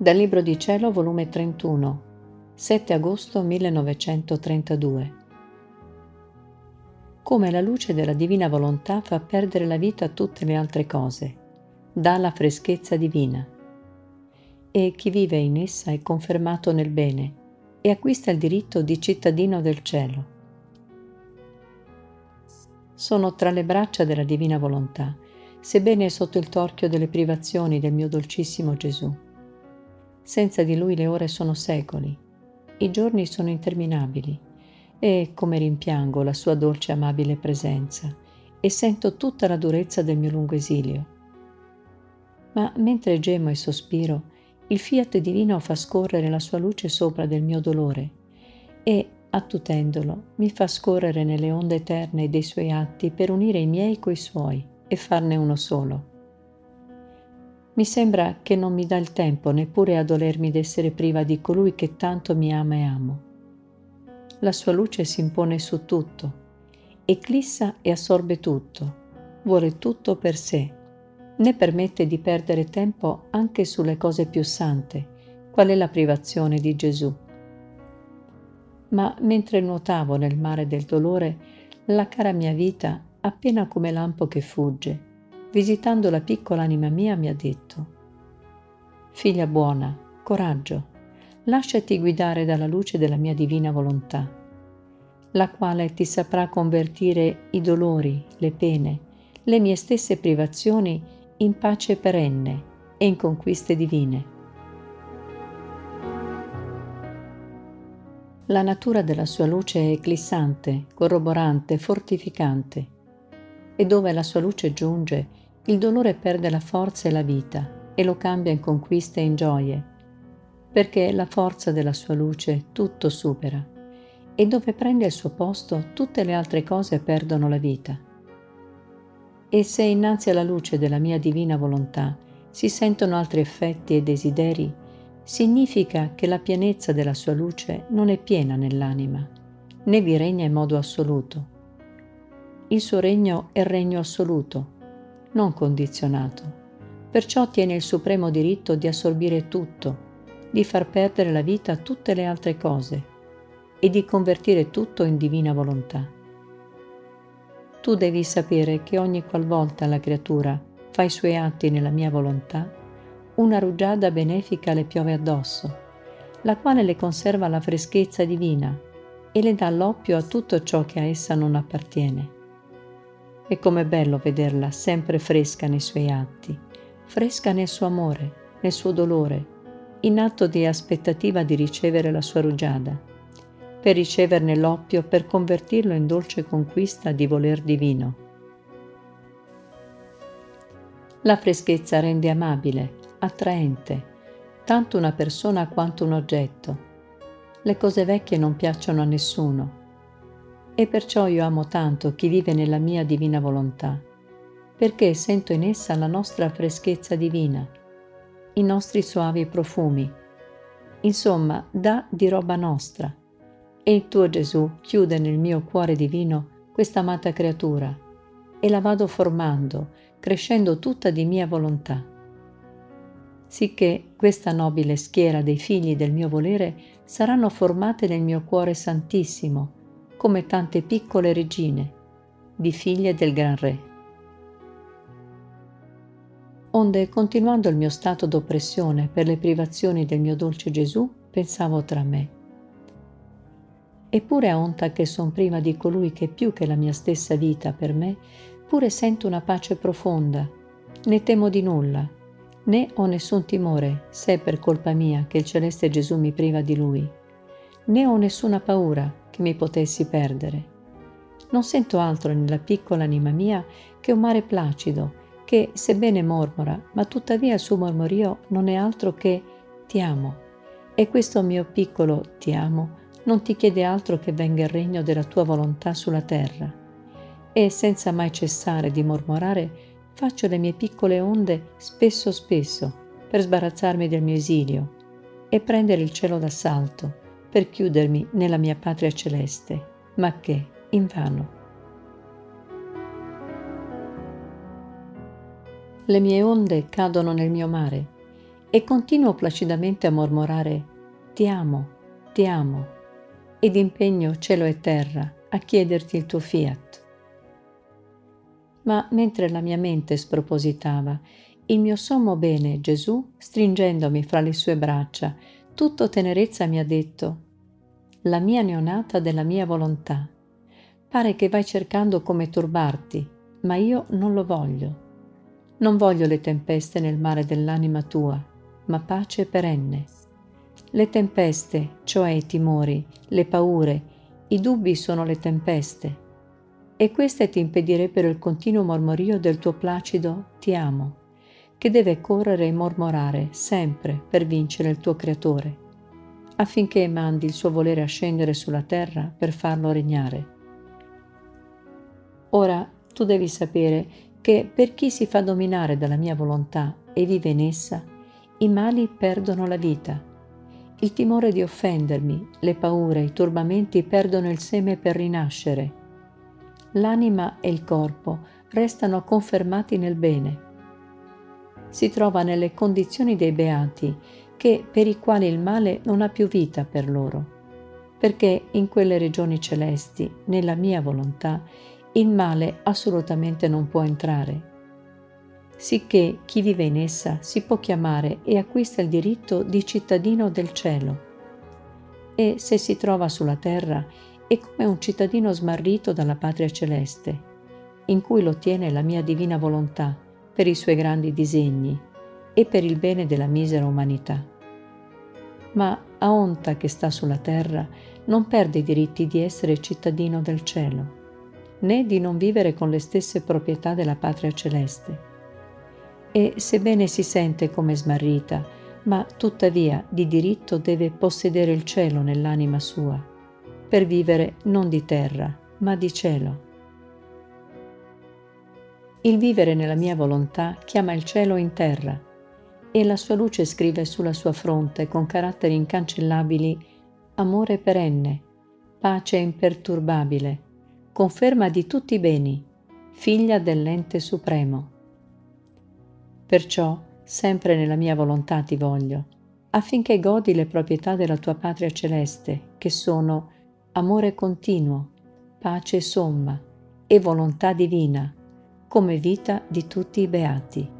Dal Libro di Cielo, volume 31, 7 agosto 1932. Come la luce della divina volontà fa perdere la vita a tutte le altre cose, dà la freschezza divina. E chi vive in essa è confermato nel bene e acquista il diritto di cittadino del cielo. Sono tra le braccia della divina volontà, sebbene sotto il torchio delle privazioni del mio dolcissimo Gesù senza di lui le ore sono secoli, i giorni sono interminabili. E come rimpiango la sua dolce e amabile presenza e sento tutta la durezza del mio lungo esilio. Ma mentre gemo e sospiro, il fiat divino fa scorrere la sua luce sopra del mio dolore e, attutendolo, mi fa scorrere nelle onde eterne dei suoi atti per unire i miei coi suoi e farne uno solo mi sembra che non mi dà il tempo neppure a dolermi d'essere priva di colui che tanto mi ama e amo. La sua luce si impone su tutto, eclissa e assorbe tutto, vuole tutto per sé, né permette di perdere tempo anche sulle cose più sante, qual è la privazione di Gesù. Ma mentre nuotavo nel mare del dolore, la cara mia vita, appena come lampo che fugge, visitando la piccola anima mia, mi ha detto, Figlia buona, coraggio, lasciati guidare dalla luce della mia divina volontà, la quale ti saprà convertire i dolori, le pene, le mie stesse privazioni in pace perenne e in conquiste divine. La natura della sua luce è eclissante, corroborante, fortificante, e dove la sua luce giunge, il dolore perde la forza e la vita e lo cambia in conquiste e in gioie, perché la forza della sua luce tutto supera e dove prende il suo posto tutte le altre cose perdono la vita. E se innanzi alla luce della mia divina volontà si sentono altri effetti e desideri, significa che la pienezza della sua luce non è piena nell'anima, né vi regna in modo assoluto. Il suo regno è regno assoluto, non condizionato. Perciò tiene il supremo diritto di assorbire tutto, di far perdere la vita a tutte le altre cose e di convertire tutto in divina volontà. Tu devi sapere che ogni qualvolta la creatura fa i suoi atti nella mia volontà, una rugiada benefica le piove addosso, la quale le conserva la freschezza divina e le dà l'oppio a tutto ciò che a essa non appartiene. E com'è bello vederla sempre fresca nei suoi atti, fresca nel suo amore, nel suo dolore, in atto di aspettativa di ricevere la sua rugiada, per riceverne l'oppio per convertirlo in dolce conquista di voler divino. La freschezza rende amabile, attraente, tanto una persona quanto un oggetto. Le cose vecchie non piacciono a nessuno, e perciò io amo tanto chi vive nella mia divina volontà, perché sento in essa la nostra freschezza divina, i nostri suavi profumi. Insomma, dà di roba nostra. E il tuo Gesù chiude nel mio cuore divino questa amata creatura e la vado formando, crescendo tutta di mia volontà. Sicché questa nobile schiera dei figli del mio volere saranno formate nel mio cuore santissimo, come tante piccole regine, di figlie del gran re. Onde, continuando il mio stato d'oppressione per le privazioni del mio dolce Gesù, pensavo tra me. Eppure a onta che son prima di colui che più che la mia stessa vita per me, pure sento una pace profonda, né temo di nulla, né ho nessun timore se è per colpa mia che il celeste Gesù mi priva di lui, né ho nessuna paura che mi potessi perdere. Non sento altro nella piccola anima mia che un mare placido, che, sebbene mormora, ma tuttavia il suo mormorio non è altro che ti amo. E questo mio piccolo ti amo non ti chiede altro che venga il regno della tua volontà sulla terra. E senza mai cessare di mormorare, faccio le mie piccole onde spesso spesso per sbarazzarmi del mio esilio e prendere il cielo d'assalto per chiudermi nella mia patria celeste, ma che, invano. Le mie onde cadono nel mio mare e continuo placidamente a mormorare ti amo, ti amo, ed impegno cielo e terra a chiederti il tuo fiat. Ma mentre la mia mente spropositava, il mio sommo bene, Gesù, stringendomi fra le sue braccia, tutto tenerezza mi ha detto, la mia neonata della mia volontà. Pare che vai cercando come turbarti, ma io non lo voglio. Non voglio le tempeste nel mare dell'anima tua, ma pace perenne. Le tempeste, cioè i timori, le paure, i dubbi sono le tempeste, e queste ti impedirebbero il continuo mormorio del tuo placido ti amo, che deve correre e mormorare sempre per vincere il tuo creatore, affinché mandi il suo volere a scendere sulla terra per farlo regnare. Ora tu devi sapere che per chi si fa dominare dalla mia volontà e vive in essa, i mali perdono la vita. Il timore di offendermi, le paure, i turbamenti perdono il seme per rinascere. L'anima e il corpo restano confermati nel bene. Si trova nelle condizioni dei beati, che per i quali il male non ha più vita per loro, perché in quelle regioni celesti, nella mia volontà, il male assolutamente non può entrare. Sicché chi vive in essa si può chiamare e acquista il diritto di cittadino del cielo. E se si trova sulla terra è come un cittadino smarrito dalla patria celeste, in cui lo tiene la mia divina volontà per i suoi grandi disegni e per il bene della misera umanità. Ma a onta che sta sulla terra non perde i diritti di essere cittadino del cielo, né di non vivere con le stesse proprietà della patria celeste e sebbene si sente come smarrita, ma tuttavia di diritto deve possedere il cielo nell'anima sua, per vivere non di terra, ma di cielo. Il vivere nella mia volontà chiama il cielo in terra e la sua luce scrive sulla sua fronte con caratteri incancellabili amore perenne, pace imperturbabile, conferma di tutti i beni, figlia dell'ente supremo. Perciò sempre nella mia volontà ti voglio, affinché godi le proprietà della tua patria celeste, che sono amore continuo, pace somma e volontà divina, come vita di tutti i beati.